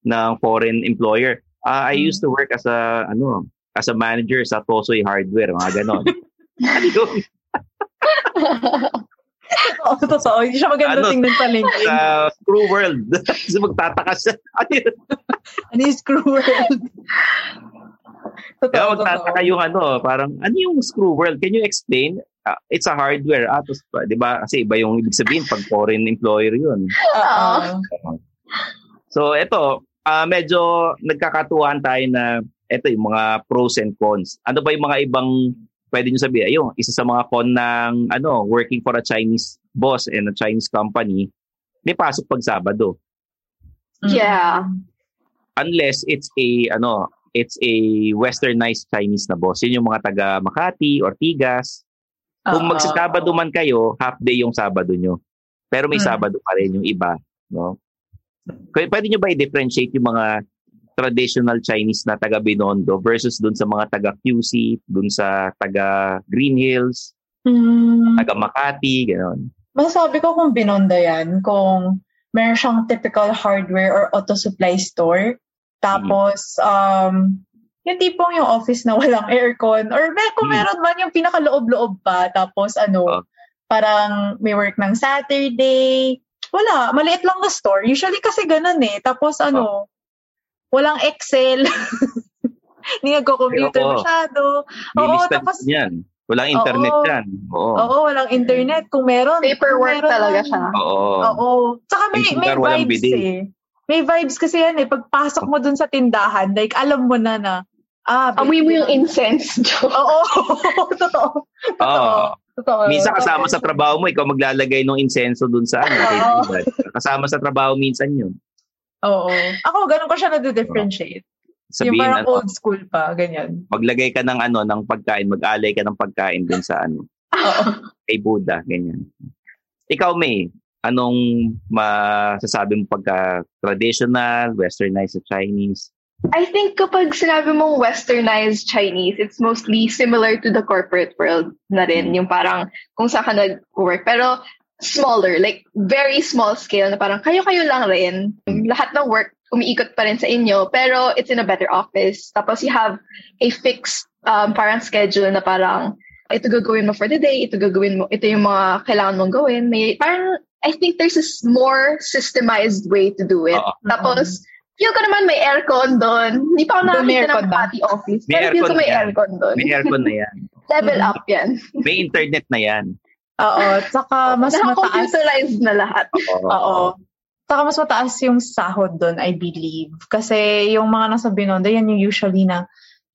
ng foreign employer. Ah, I used to work as a ano, as a manager sa Tosoy Hardware, mga ganon. [LAUGHS] [LAUGHS] Oo, totoo. Hindi siya maganda Ano? tingnan sa LinkedIn. Sa Screw World. [LAUGHS] Kasi magtataka siya. Ano yun? Yung screw world? Kaya magtataka yung ano, parang, ano yung Screw World? Can you explain? Ah, it's a hardware. Ah, tos, di ba? Kasi iba yung ibig sabihin pag foreign employer yun. Oo. So, ito, ah, medyo nagkakatuwaan tayo na ito yung mga pros and cons. Ano ba yung mga ibang pwede nyo sabihin? Ayun, isa sa mga con ng ano, working for a Chinese boss and a Chinese company, may pasok pag Sabado. Yeah. Unless it's a ano, it's a westernized Chinese na boss. Yun yung mga taga Makati, Ortigas. Kung Oo. magsasabado man kayo, half day yung Sabado nyo. Pero may Mm. Sabado pa rin yung iba, no? Kaya pwede nyo ba i-differentiate yung mga traditional Chinese na taga Binondo versus dun sa mga taga QC, dun sa taga Green Hills, Hmm. taga Makati, gano'n. Masasabi ko kung binonda yan, kung meron siyang typical hardware or auto supply store. Tapos, um, yung tipong yung office na [LAUGHS] walang aircon. Or may, kung meron man yung pinakaloob-loob pa. Tapos ano, parang may work ng Saturday. Wala, maliit lang na store. Usually kasi ganun eh. Tapos ano, walang Excel. [LAUGHS] Hindi nagko-computer Oo. masyado. Oo, tapos yan. Walang internet Oo. yan. Oo. Oo, walang internet. Kung meron, Paperwork kung meron talaga siya. Oo. Oo. Tsaka may, may vibes eh. May vibes kasi yan eh. Pagpasok mo dun sa tindahan, like alam mo na na, ah, Amoy mo yung incense, [LAUGHS] Joe. Oo, [LAUGHS] totoo. Oo. Totoo. Minsan kasama sa trabaho mo, ikaw maglalagay ng insenso dun sa ano. Dad. Kasama sa trabaho minsan yun. Oo. Ako, ganun ko siya na-differentiate. Yung Sabihin, parang ano, old school pa, ganyan. maglagay ka ng ano ng pagkain, mag-alay ka ng pagkain dun sa ano, kay Buddha, ganyan. Ikaw, May, anong masasabi mo pagka traditional, westernized sa Chinese? I think kapag sinabi mong westernized Chinese, it's mostly similar to the corporate world na rin. Yung parang kung saan ka nag-work. Pero smaller, like very small scale na parang kayo-kayo lang rin. Lahat ng work umiikot pa rin sa inyo, pero it's in a better office. Tapos you have a fixed um, parang schedule na parang ito gagawin mo for the day, ito gagawin mo, ito yung mga kailangan mong gawin. May, parang, I think there's a more systemized way to do it. Oo. Tapos, feel ko naman may aircon doon. Hindi pa ako nakakita ng party office. May pero feel ko may yan. aircon doon. May aircon na yan. [LAUGHS] Level up yan. May internet na yan. Oo, tsaka mas mataas. Naka-computerized na lahat. Oo. Saka mas mataas yung sahod doon, I believe. Kasi yung mga nasa Binondo, yan yung usually na,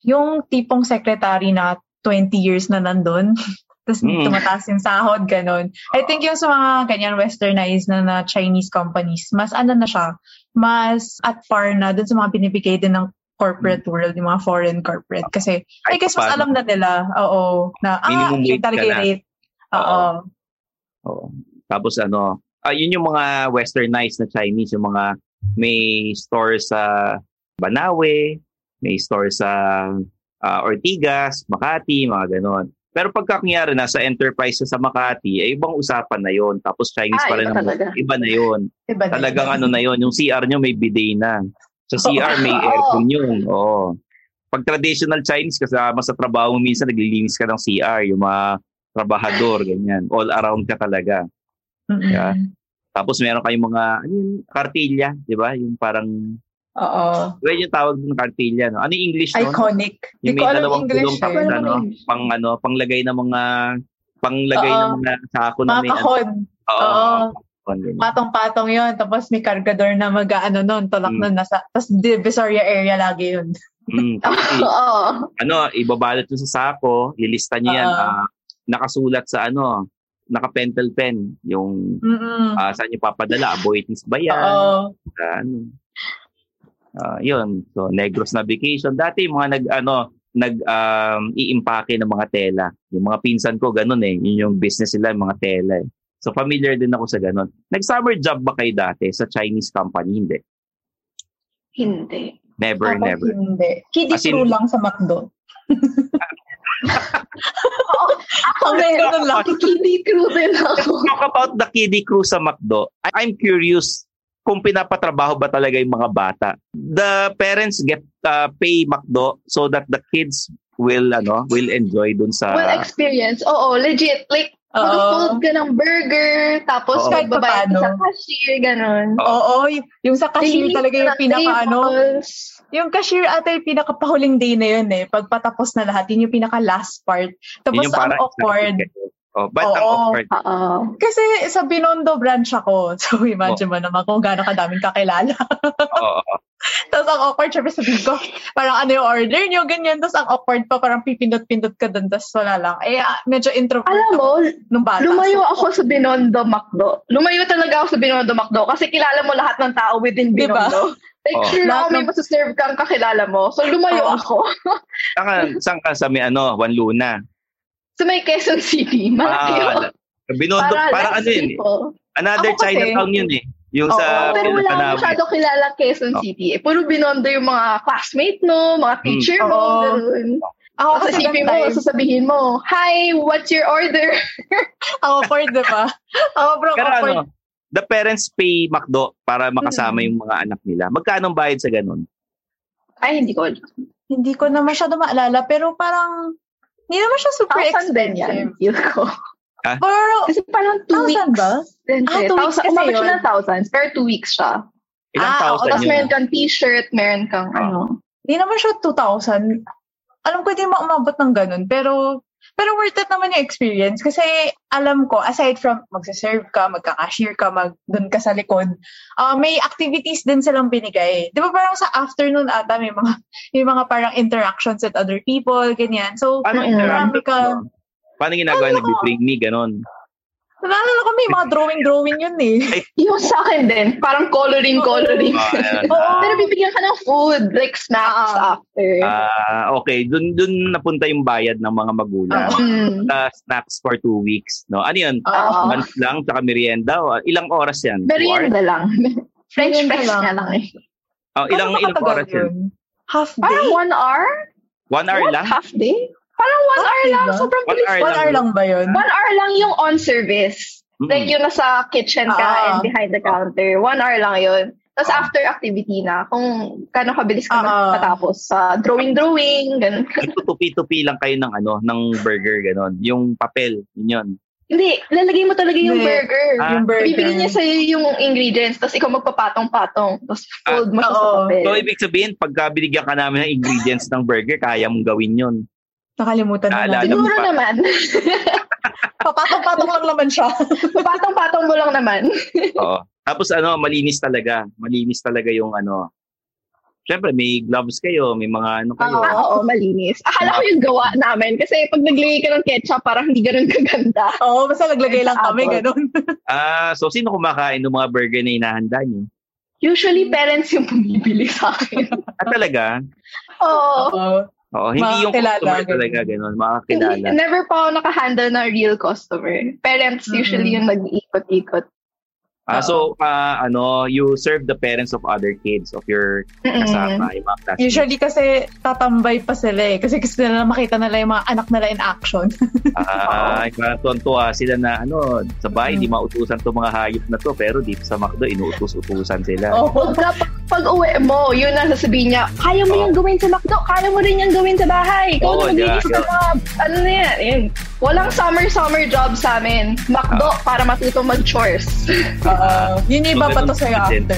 yung tipong secretary na 20 years na nandun. [LAUGHS] Tapos Mm. tumataas yung sahod, ganun. I think yung sa mga ganyan westernized na, na Chinese companies, mas ano na siya, mas at par na dun sa mga binibigay din ng corporate world, yung mga foreign corporate. Kasi, I Kahit guess mas alam na nila, oo, na, ah, Minimum yun wage talaga yung rate. Oo. Oo. Tapos ano, ah, yun yung mga westernized na Chinese, yung mga may store sa Banawe, may store sa ah, Ortigas, Makati, mga ganon. Pero pagka kunyari nasa enterprise sa Makati, ay ibang usapan na yon. Tapos Chinese Ah, pa rin iba talaga. iba na yon. Iba na Talagang yun. ano na yon, yung CR nyo may bidet na. Sa CR may Oo. [LAUGHS] aircon yun. Oo. Pag traditional Chinese, kasama sa trabaho minsan naglilinis ka ng CR, yung mga trabahador, ganyan. All around ka talaga. Mm-mm. Yeah. Tapos meron kayong mga, ano yung kartilya, di ba? Yung parang, Oo. well, yung tawag ng kartilya, no? Ano yung English nun? Iconic. Yung may dalawang English gulong tapos eh. ano, pang ano, panglagay ng mga, panglagay ng mga sako na Mga may, ano, kahon. Oo. Patong-patong yun. Tapos may kargador na mag-ano nun, tulak Mm. nun. Nasa, tapos Divisoria area lagi yun. Mm, tapos i- [LAUGHS] Oo. ano, ibabalot nyo sa sako, lilista nyo yan, Oo. Nakasulat sa ano, naka-pentel pen, yung Mm-mm. ah, saan nyo papadala, Boitis ba yan? Sa ano. Ah, yun. So, Negros na vacation. Dati, yung mga nag, ano, nag, um, iimpake ng mga tela. Yung mga pinsan ko, ganun eh. Yun yung business nila, yung mga tela eh. So, familiar din ako sa ganun. Nag-summer job ba kayo dati sa Chinese company? Hindi. Hindi. Never, Ako never. Hindi. Kiddie in- lang sa McDo. Ako ganun lang. Kiddie crew din ako. Talk about the kiddie crew sa McDo. I- I'm curious kung pinapatrabaho ba talaga yung mga bata. The parents get uh, pay McDo so that the kids will ano will enjoy dun sa Well, experience. Oo, legit. Like, Oo. mag-fold ka ng burger, tapos. Kahit magbabayad sa cashier, ganun. Oo, yung sa cashier talaga yung ng pinaka ano. tables. Yung cashier ata yung pinakapahuling day na yun eh. Pagpatapos na lahat, yun yung pinaka last part. Tapos yun yung ang awkward. Oh, but ang Oo. awkward. Oo. Kasi sa Binondo branch ako. [LAUGHS] So imagine mo naman kung gaano kadaming kakilala. [LAUGHS] Oo. Tapos ang awkward, syempre sabihin ko, parang ano yung order nyo, ganyan. Tapos ang awkward pa, parang pipindot-pindot ka dun. Tapos wala lang. Eh, ah, medyo introvert Alam ako mo, nung bata. lumayo So, ako sa Binondo Macdo. Lumayo talaga ako sa Binondo Macdo kasi kilala mo lahat ng tao within Diba? Binondo. Like, Sure Lahat ako may masuserve kang kakilala mo. So, lumayo Oo. ako. [LAUGHS] Saan ka, saan ka sa may ano, Juan Luna? sa may Quezon City. [LAUGHS] Malayo. Ah, Binondo, Para parang less ano yun eh. people. Another Ako Chinatown yun eh. Yung Oo, sa Pero wala Panawi. masyado kilala Quezon Oh. City. Eh, puro Binondo yung mga classmate mo, mga teacher mo. Oo. ganun. ako kasi isipin mo, time, sasabihin mo, Hi, what's your order? ang [LAUGHS] awkward, di ba? Ako, bro, Pero awkward. ano, the parents pay McDo para makasama Mm. yung mga anak nila. Magkano ang bayad sa ganun? Ay, hindi ko alam. Hindi ko na masyado maalala, pero parang, hindi naman siya super Thousand din yan, expensive. feel ko. Pero, Kasi parang two thousand weeks. ba? Din Ah, two weeks Thousand, kasi umabot siya yun. ng thousands, pero two weeks siya. Ilang Ah, thousand Tapos yun? meron kang t-shirt, meron kang Ah. ano. Hindi naman siya 2,000. Alam ko hindi mo umabot ng ganun. Pero, pero worth it naman yung experience. Kasi alam ko, aside from magsaserve ka, magka-cashier ka, mag, dun ka sa likod, ah, may activities din silang binigay. Di ba parang sa afternoon ata, may mga, [LAUGHS] may mga parang interactions with other people, ganyan. So, Paano marami ka, Paano ginagawa? Ano? Nag-bring me, ganon. Naalala ko may mga drawing-drawing yun eh. [LAUGHS] Yung sa akin din, parang coloring, coloring. Ah, ayan. [LAUGHS] Oo. Pero bibigyan ka ng food, like snacks Ah. after. Ah, okay. Dun, dun napunta yung bayad ng mga magulang. Mm. Uh, snacks for two weeks. No? Ano yun? Oo. Month lang, tsaka merienda. O, Ilang oras yan? Merienda lang. [LAUGHS] French press lang. nga lang eh. Oh, ilang, ilang oras yun? Half day? Parang one hour? One hour What? lang? Half day? Parang one Half hour lang. ba? Sobrang One bilis. hour One hour lang ba yun? One hour lang yung on service. Mm. Like yung nasa kitchen ka Ah. and behind the counter. One hour lang yun. Tapos after activity na, kung kano kabilis ka Ah. matapos sa drawing-drawing, ganun. [LAUGHS] Tupi-tupi lang kayo ng ano, ng burger, ganon. Yung papel, yun yun. Hindi, lalagay mo talaga yung Hindi. burger. Ah. Yung burger. Bibigyan niya sa'yo yung ingredients, tapos ikaw magpapatong-patong. Tapos fold mo siya sa papel. So, ibig sabihin, pagka binigyan ka namin ng ingredients ng burger, kaya mong gawin yun. Nakalimutan na Siguro pa. naman. [LAUGHS] Papatong-patong lang naman siya. [LAUGHS] Papatong-patong mo lang naman. [LAUGHS] Oo. Tapos ano, malinis talaga. Malinis talaga yung ano. Siyempre, may gloves kayo, may mga ano kayo. Ah, oo, malinis. Akala ko yung gawa namin. Kasi pag naglagay ka ng ketchup, parang hindi ganun kaganda. Oo, basta naglagay lang kami, ganun. Ah, so sino kumakain ng mga burger na hinahanda niyo? Usually, parents yung bumibili sa akin. Ah, talaga? Oo. Oo, hindi yung customer kilala, talaga ganun, mga Hindi, kilala. never pa ako nakahandle ng real customer. Parents usually yung nag-iikot-ikot. Ah, so ah, ano, you serve the parents of other kids of your Mm-mm. kasama, yung mga classmates. Usually kasi tatambay pa sila eh. Kasi gusto nila makita nila yung mga anak nila in action. [LAUGHS] Ah, parang tuwan-tuwa sila na ano, sa bahay, Mm. di mautusan to mga hayop na to, pero dito sa McDo, inuutos-utusan sila. Huwag ka pag, pag uwi mo, yun ang sasabihin niya, kaya mo yung gawin sa McDo, kaya mo rin yung gawin sa bahay. Ikaw Oo, na yeah, sa mga, ano na yan, yun. Walang summer-summer job sa amin. McDo para matutong mag-chores. Uh, Uh, yun yung iba pa to sa'yo after.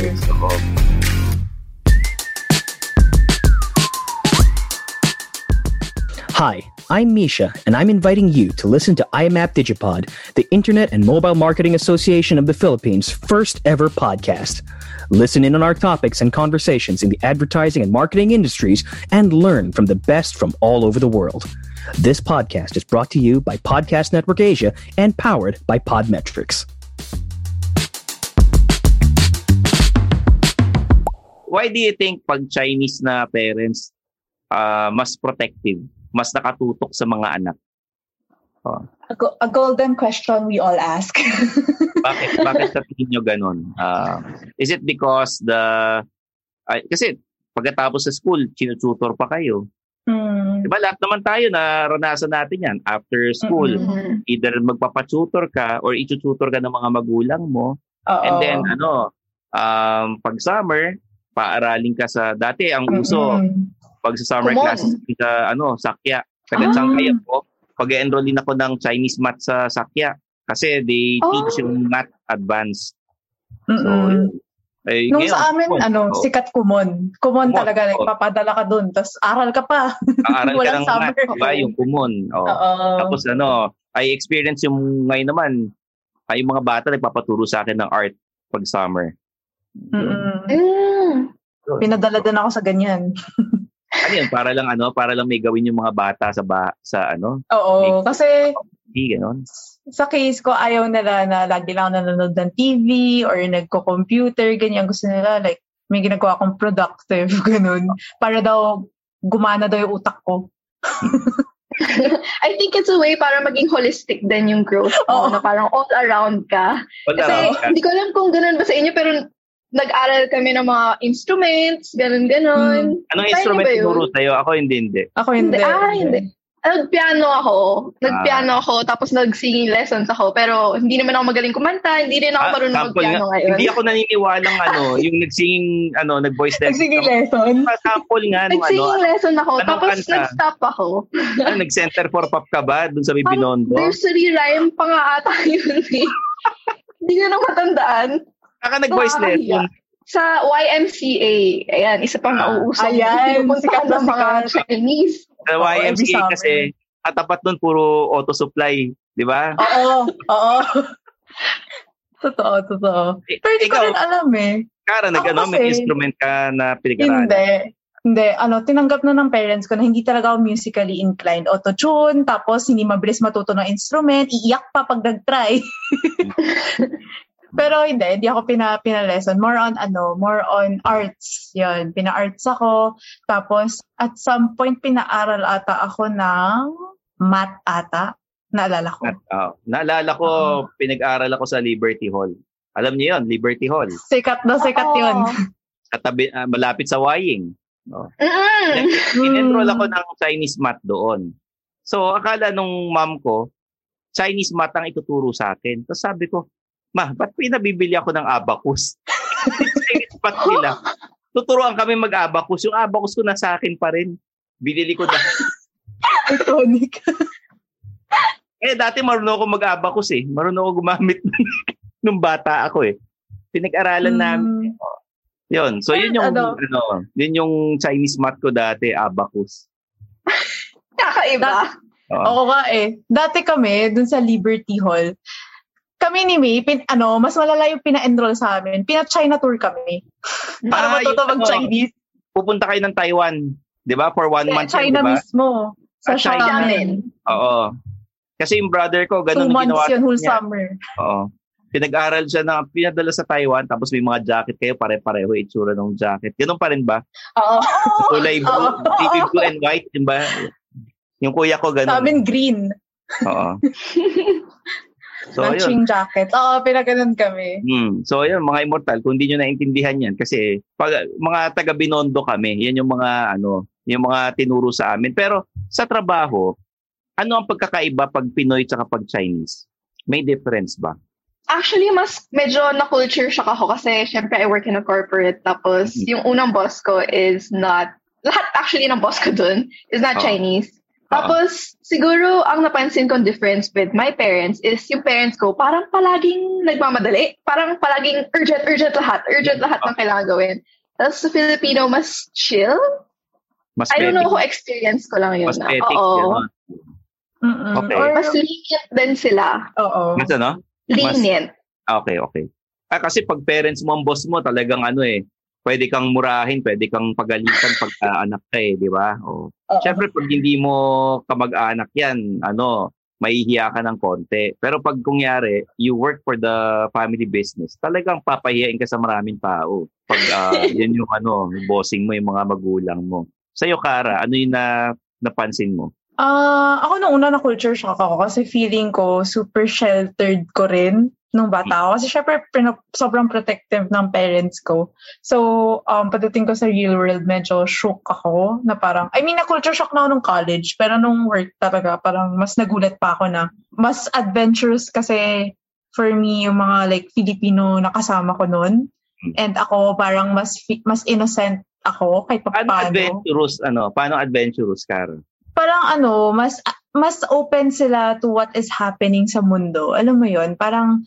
Hi, I'm Misha, and I'm inviting you to listen to IMAP Digipod, the Internet and Mobile Marketing Association of the Philippines' first ever podcast. Listen in on our topics and conversations in the advertising and marketing industries and learn from the best from all over the world. This podcast is brought to you by Podcast Network Asia and powered by Podmetrics. Why do you think pag Chinese na parents ah, mas protective, mas nakatutok sa mga anak? Oh, A, go- a golden question we all ask. [LAUGHS] bakit bakit sa tingin nyo ganun? Ah, is it because the ay, kasi pagkatapos sa school, tinututor pa kayo. Hmm. Diba lahat naman tayo naranasan natin yan. After school, Mm-mm. either magpapatutor ka or itututor ka ng mga magulang mo. Oo. And then ano, um, pag summer, paaralin ka sa, dati ang uso, Mm-mm. pag sa summer Kumon. classes, sa ano, Sakya. Taga Ah. Sangkay ako. Pag-enroll din ako ng Chinese math sa Sakya. Kasi they Oh. teach yung math advance. So, Mm-mm. yun. Eh, Nung ngayon, sa amin, kumon. ano, Oo. sikat kumon. Kumon Kumon, talaga, like, oo. papadala ka dun, tapos aral ka pa. [LAUGHS] Aaral ka ng math, summer. diba? Yung kumon. Oh. Oo. Tapos ano, I experience yung ngayon naman, ay yung mga bata nagpapaturo sa akin ng art pag summer. Mm. Pinadala din ako sa ganyan. Ano yun? Para lang ano, para lang may gawin yung mga bata sa ba, sa ano, Oo, kasi hindi ganon. sa case ko, ayaw nila na lagi lang nanonood ng TV or nagko-computer, ganyan. Gusto nila, like, may ginagawa akong productive, [LAUGHS] ganun. Para daw, gumana daw yung utak ko. [LAUGHS] I think it's a way para maging holistic din yung growth mo, na parang all around ka. All Kasi around ka. hindi ko alam kung ganun ba sa inyo, pero nag-aral kami ng mga instruments, ganun-ganun. Anong Kaya instrument niyo ba yun? tinuro sa'yo? Ako hindi, hindi. Ako Hindi, ah, hindi. Nag-piano ako. Nag-piano ako, tapos nag-singing lessons ako. Pero hindi naman ako magaling kumanta, hindi rin ako Ah, marunong mag-piano nga. ngayon. Hindi ako naniniwalang ano, [LAUGHS] yung nag-singing, ano, nag-voice lesson. Nag-singing lesson? Sample nga nung ano. Nag-singing lesson ako, tapos kanta? nag-stop ako. Ano, nag-center for pop ka ba? Dun sa may Binondo? Nursery rhyme pa nga ata yun eh. [LAUGHS] Hindi ko na matandaan. Saka nag-voice lesson. Sa YMCA. Ayan, isa pang nauusap. Ayan, Pinupuntahan sikat na ng mga. Chinese. Sa YMCA kasi, katapat nun puro auto supply. Di ba? Oo, oo. [LAUGHS] totoo, totoo. Pero hindi ko ikaw, rin alam eh. Kara, nag, ano, may instrument ka na pinag-aralan. Hindi. Hindi. Ano, tinanggap na ng parents ko na hindi talaga ako musically inclined. Auto-tune, tapos hindi mabilis matuto ng instrument, iiyak pa pag nag-try. [LAUGHS] Pero hindi, hindi ako pina, pina-lesson. More on, ano, more on arts. Yun, pina-arts ako. Tapos, at some point, pinaaral ata ako ng math ata. Naalala ko. At, oh, naalala ko, pinag-aral ako sa Liberty Hall. Alam niyo yon Liberty Hall. Sikat na sikat yun. Katabi, ah, malapit sa Wying. No? Mm. In-enroll ako ng Chinese math doon. So, akala nung mom ko, Chinese math ang ituturo sa akin. Tapos sabi ko, ma, ba't pinabibili ako ng abacus? [LAUGHS] Math nila. Tuturuan kami mag-abacus. Yung abacus ko nasa akin pa rin. Binili ko dahil. Iconic. [LAUGHS] eh, dati marunong ako mag-abacus eh. Marunong ako gumamit [LAUGHS] nung bata ako eh. Pinag-aralan namin. Yun. So, yun yung, Ano? ano, yun yung Chinese math ko dati, abacus. Kakaiba. Oo nga eh. Dati kami, dun sa Liberty Hall, kami ni May, pin, ano, mas malala yung pina-enroll sa amin. Pina-China tour kami. Para Ah, matuto yung ano, mag-Chinese. Pupunta kayo ng Taiwan, 'di ba? For one month, China yun, 'di ba? mismo. Sa Ah, China. Xiamen. Oo. Kasi yung brother ko, ganun Two months ginawa yun, whole niya. summer. Oo. Pinag-aral siya na pinadala sa Taiwan tapos may mga jacket kayo pare-pareho itsura ng jacket. Ganun pa rin ba? Oo. [LAUGHS] Kulay blue, baby blue and white, di ba? Yung kuya ko ganun. Sa amin, green. Oo. [LAUGHS] So, ayun. Matching jacket. Oo, pinaganon kami. Hmm. So, yun, mga immortal, kung hindi nyo naintindihan yan, kasi pag, mga taga Binondo kami, yan yung mga, ano, yung mga tinuro sa amin. Pero, sa trabaho, ano ang pagkakaiba pag Pinoy tsaka pag Chinese? May difference ba? Actually, mas medyo na-culture shock ako kasi syempre I work in a corporate. Tapos yung unang boss ko is not, lahat actually ng boss ko dun is not Oo. Chinese. Tapos siguro ang napansin kong difference with my parents is yung parents ko parang palaging nagmamadali. Parang palaging urgent, urgent lahat. Urgent lahat ng kailangan gawin. Tapos sa Filipino, mas chill. Mas I don't know petty. kung experience ko lang yun. Mas na. petty. Oo. Mm-mm. Okay. Or, Mas lenient din sila. oo. Mas ano? Lenient. Okay, okay. Ah, kasi pag parents mo ang boss mo, talagang ano eh, pwede kang murahin, pwede kang pagalitan pag ah, anak ka eh, di ba? O, Oo. Siyempre, pag hindi mo kamag-anak yan, ano, mahihiya ka ng konti. Pero pag kungyari, you work for the family business, talagang papahiyain ka sa maraming tao. Pag ah, [LAUGHS] yan yung ano, yung bossing mo, yung mga magulang mo. Sa'yo, Kara, ano yung na, napansin mo? Ah, ako nung una na culture shock ako kasi feeling ko super sheltered ko rin nung bata ako. Kasi syempre, pina- sobrang protective ng parents ko. So, um, pagdating ko sa real world, medyo shook ako na parang, I mean, na-culture shock na ako nung college, pero nung work talaga, parang mas nagulat pa ako na mas adventurous kasi for me, yung mga like Filipino na kasama ko noon. And ako, parang mas fi- mas innocent ako kahit pa Paano paano. adventurous, ano? Paano adventurous, Kara? parang ano, mas mas open sila to what is happening sa mundo. Alam mo 'yon, parang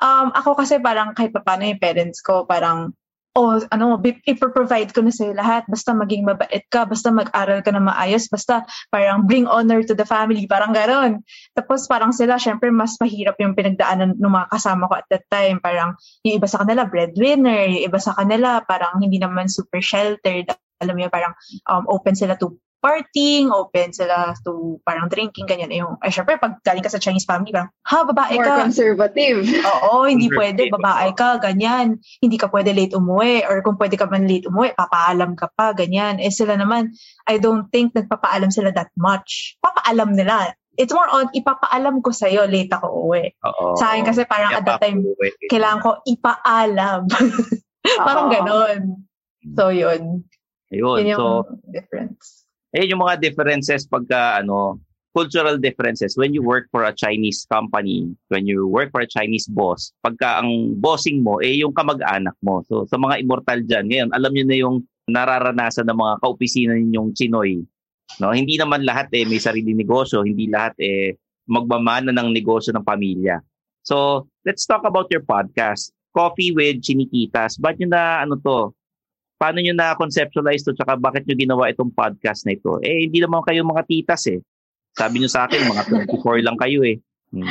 um ako kasi parang kahit paano yung parents ko, parang oh, ano, ipro-provide ko na sa'yo lahat. Basta maging mabait ka, basta mag-aral ka na maayos, basta parang bring honor to the family, parang gano'n. Tapos parang sila, syempre, mas mahirap yung pinagdaanan ng mga kasama ko at that time. Parang yung iba sa kanila, breadwinner, yung iba sa kanila, parang hindi naman super sheltered. Alam mo yun, parang um, open sila to partying, open sila to parang drinking, ganyan. Eh, Yung, eh, syempre, pag galing ka sa Chinese family, parang, ha, babae More ka. conservative. Oo, hindi pwede, babae ka, ganyan. Hindi ka pwede late umuwi, or kung pwede ka man late umuwi, papaalam ka pa, ganyan. Eh sila naman, I don't think nagpapaalam sila that much. Papaalam nila. It's more on, ipapaalam ko sa'yo, late ako uwi. Oo. Sa akin kasi parang Kaya at that time, kailangan ko ipaalam. [LAUGHS] parang ganon. So, yun. Ayun. Yun yung So, difference. Eh yung mga differences pagka ano, cultural differences when you work for a Chinese company, when you work for a Chinese boss, pagka ang bossing mo eh yung kamag-anak mo. So sa mga immortal diyan, ngayon alam niyo na yung nararanasan ng mga kaopisina ninyong Chinoy. No, hindi naman lahat eh may sariling negosyo, hindi lahat eh magmamana ng negosyo ng pamilya. So, let's talk about your podcast, Coffee with Chiniquitas. Ba't nyo na ano to? Paano nyo na conceptualize to? Tsaka bakit nyo ginawa itong podcast na ito? Eh, hindi naman kayo mga titas eh. Sabi nyo sa akin, mga 24 lang kayo eh. Hmm.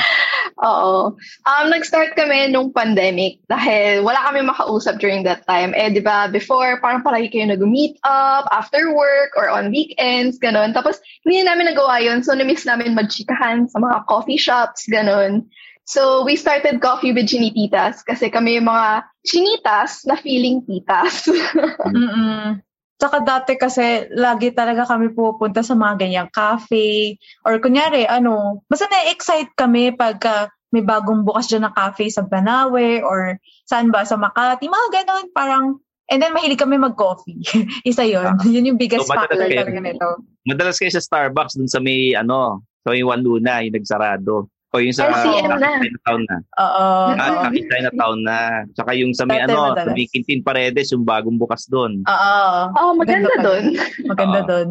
Oo. Um, nag-start kami nung pandemic dahil wala kami makausap during that time. Eh, di ba, before, parang palagi kayo nag-meet up after work or on weekends, ganun. Tapos, hindi na namin nagawa yun. So, na-miss namin magchikahan sa mga coffee shops, ganun. So, we started Coffee with Chinititas kasi kami yung mga chinitas na feeling titas. [LAUGHS] Mm-mm. Saka dati kasi lagi talaga kami pupunta sa mga ganyang cafe or kunyari ano, basta na-excite kami pag ah, may bagong bukas dyan na cafe sa Banawe or saan ba sa Makati, mga ganon parang and then mahilig kami mag-coffee. [LAUGHS] Isa yon Yun yung biggest So, factor talaga nito. Madalas kayo sa Starbucks dun sa may ano, sa may Juan Luna, yung nagsarado. O yung sa RCM na. Chinatown na. Oo. Ah, sa Chinatown na. Tsaka yung sa may Dati ano, sa may Quintin Paredes, yung bagong bukas doon. Oo. oh, maganda pa dun. Maganda Oo. doon.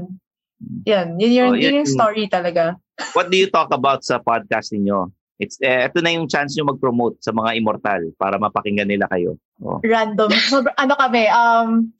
Yan, yun, yun, Oh, yun yung yung- story talaga. What do you talk about sa podcast ninyo? It's eh, ito na yung chance nyo mag-promote sa mga immortal para mapakinggan nila kayo. Oh. random. Sobra, ano kami, um,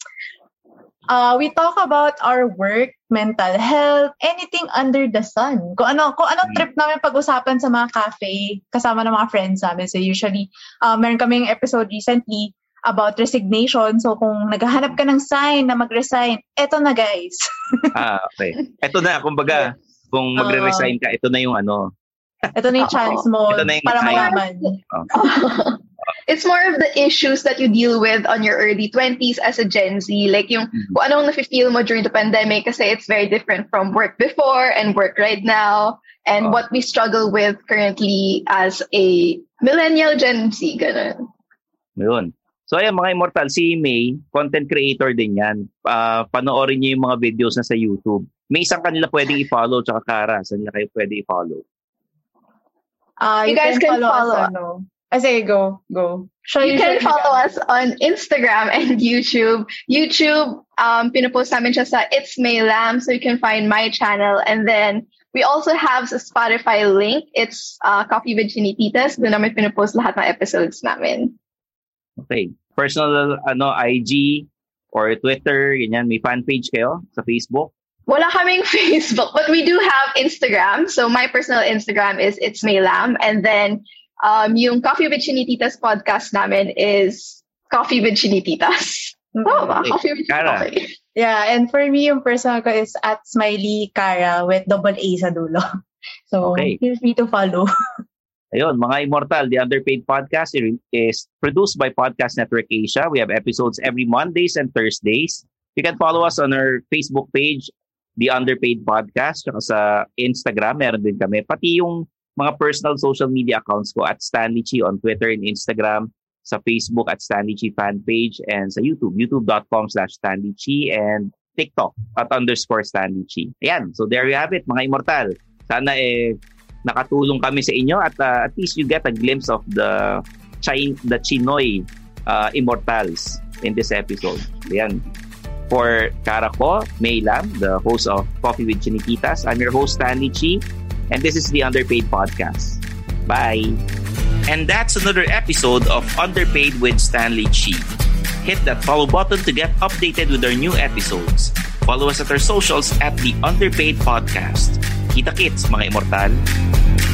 Uh, we talk about our work, mental health, anything under the sun. Kung ano, kung anong trip namin pag-usapan sa mga cafe, kasama ng mga friends namin. So usually, uh, meron kaming episode recently about resignation. So kung naghahanap ka ng sign na mag-resign, eto na guys. [LAUGHS] ah, okay. Ito na, kumbaga, kung magre-resign ka, ito na yung ano. Ito na yung [LAUGHS] chance mo Ito na yung para mayaman. Oh. [LAUGHS] It's more of the issues that you deal with on your early 20s as a Gen Z. Like yung kung anong nafe-feel mo during the pandemic kasi it's very different from work before and work right now and what we struggle with currently as a millennial Gen Z. Ganun. Yun. So ayan mga immortal, si May, content creator din yan. Uh, panoorin niyo yung mga videos na sa YouTube. May isang kanila pwedeng i-follow tsaka Kara. Saan nila kayo pwede i-follow? Uh, You guys can follow us, ano. Ah, say go. Go. Show you can follow us on Instagram and YouTube. YouTube, um, pinupost namin siya sa It's May Lam, so you can find my channel. And then we also have a Spotify link. It's uh, Coffee with Chinititas. Doon namin pinupost lahat ng episodes namin. Okay. Personal ano IG or Twitter, ganyan, may fan page kayo sa Facebook? Wala kaming [LAUGHS] Facebook, but we do have Instagram. So my personal Instagram is It's May Lam. And then um, yung Coffee with Chinititas podcast namin is Coffee with Chinititas. Oh, ba? Coffee with okay. Yeah, and for me, yung personal ko is at Smiley Cara with double A sa dulo. [LAUGHS] So, Okay. feel free to follow. [LAUGHS] Ayun, mga immortal, the Underpaid Podcast is produced by Podcast Network Asia. We have episodes every Mondays and Thursdays. You can follow us on our Facebook page, The Underpaid Podcast. Tsaka sa Instagram, meron din kami. Pati yung mga personal social media accounts ko at Stanley Chi on Twitter and Instagram, sa Facebook at Stanley Chi fan page, and sa YouTube, youtube.com slash Stanley Chi, and TikTok at underscore Stanley Chi. Ayan, so there you have it, mga immortal. Sana eh, nakatulong kami sa inyo at uh, at least you get a glimpse of the Chin the Chinoy uh, immortals in this episode. Ayan. For Karako, May Lam, the host of Coffee with Chiniquitas, I'm your host, Stanley Chi, and this is the Underpaid Podcast. Bye! And that's another episode of Underpaid with Stanley Chi. Hit that follow button to get updated with our new episodes. Follow us at our socials at the Underpaid Podcast. Kita kits, mga immortal.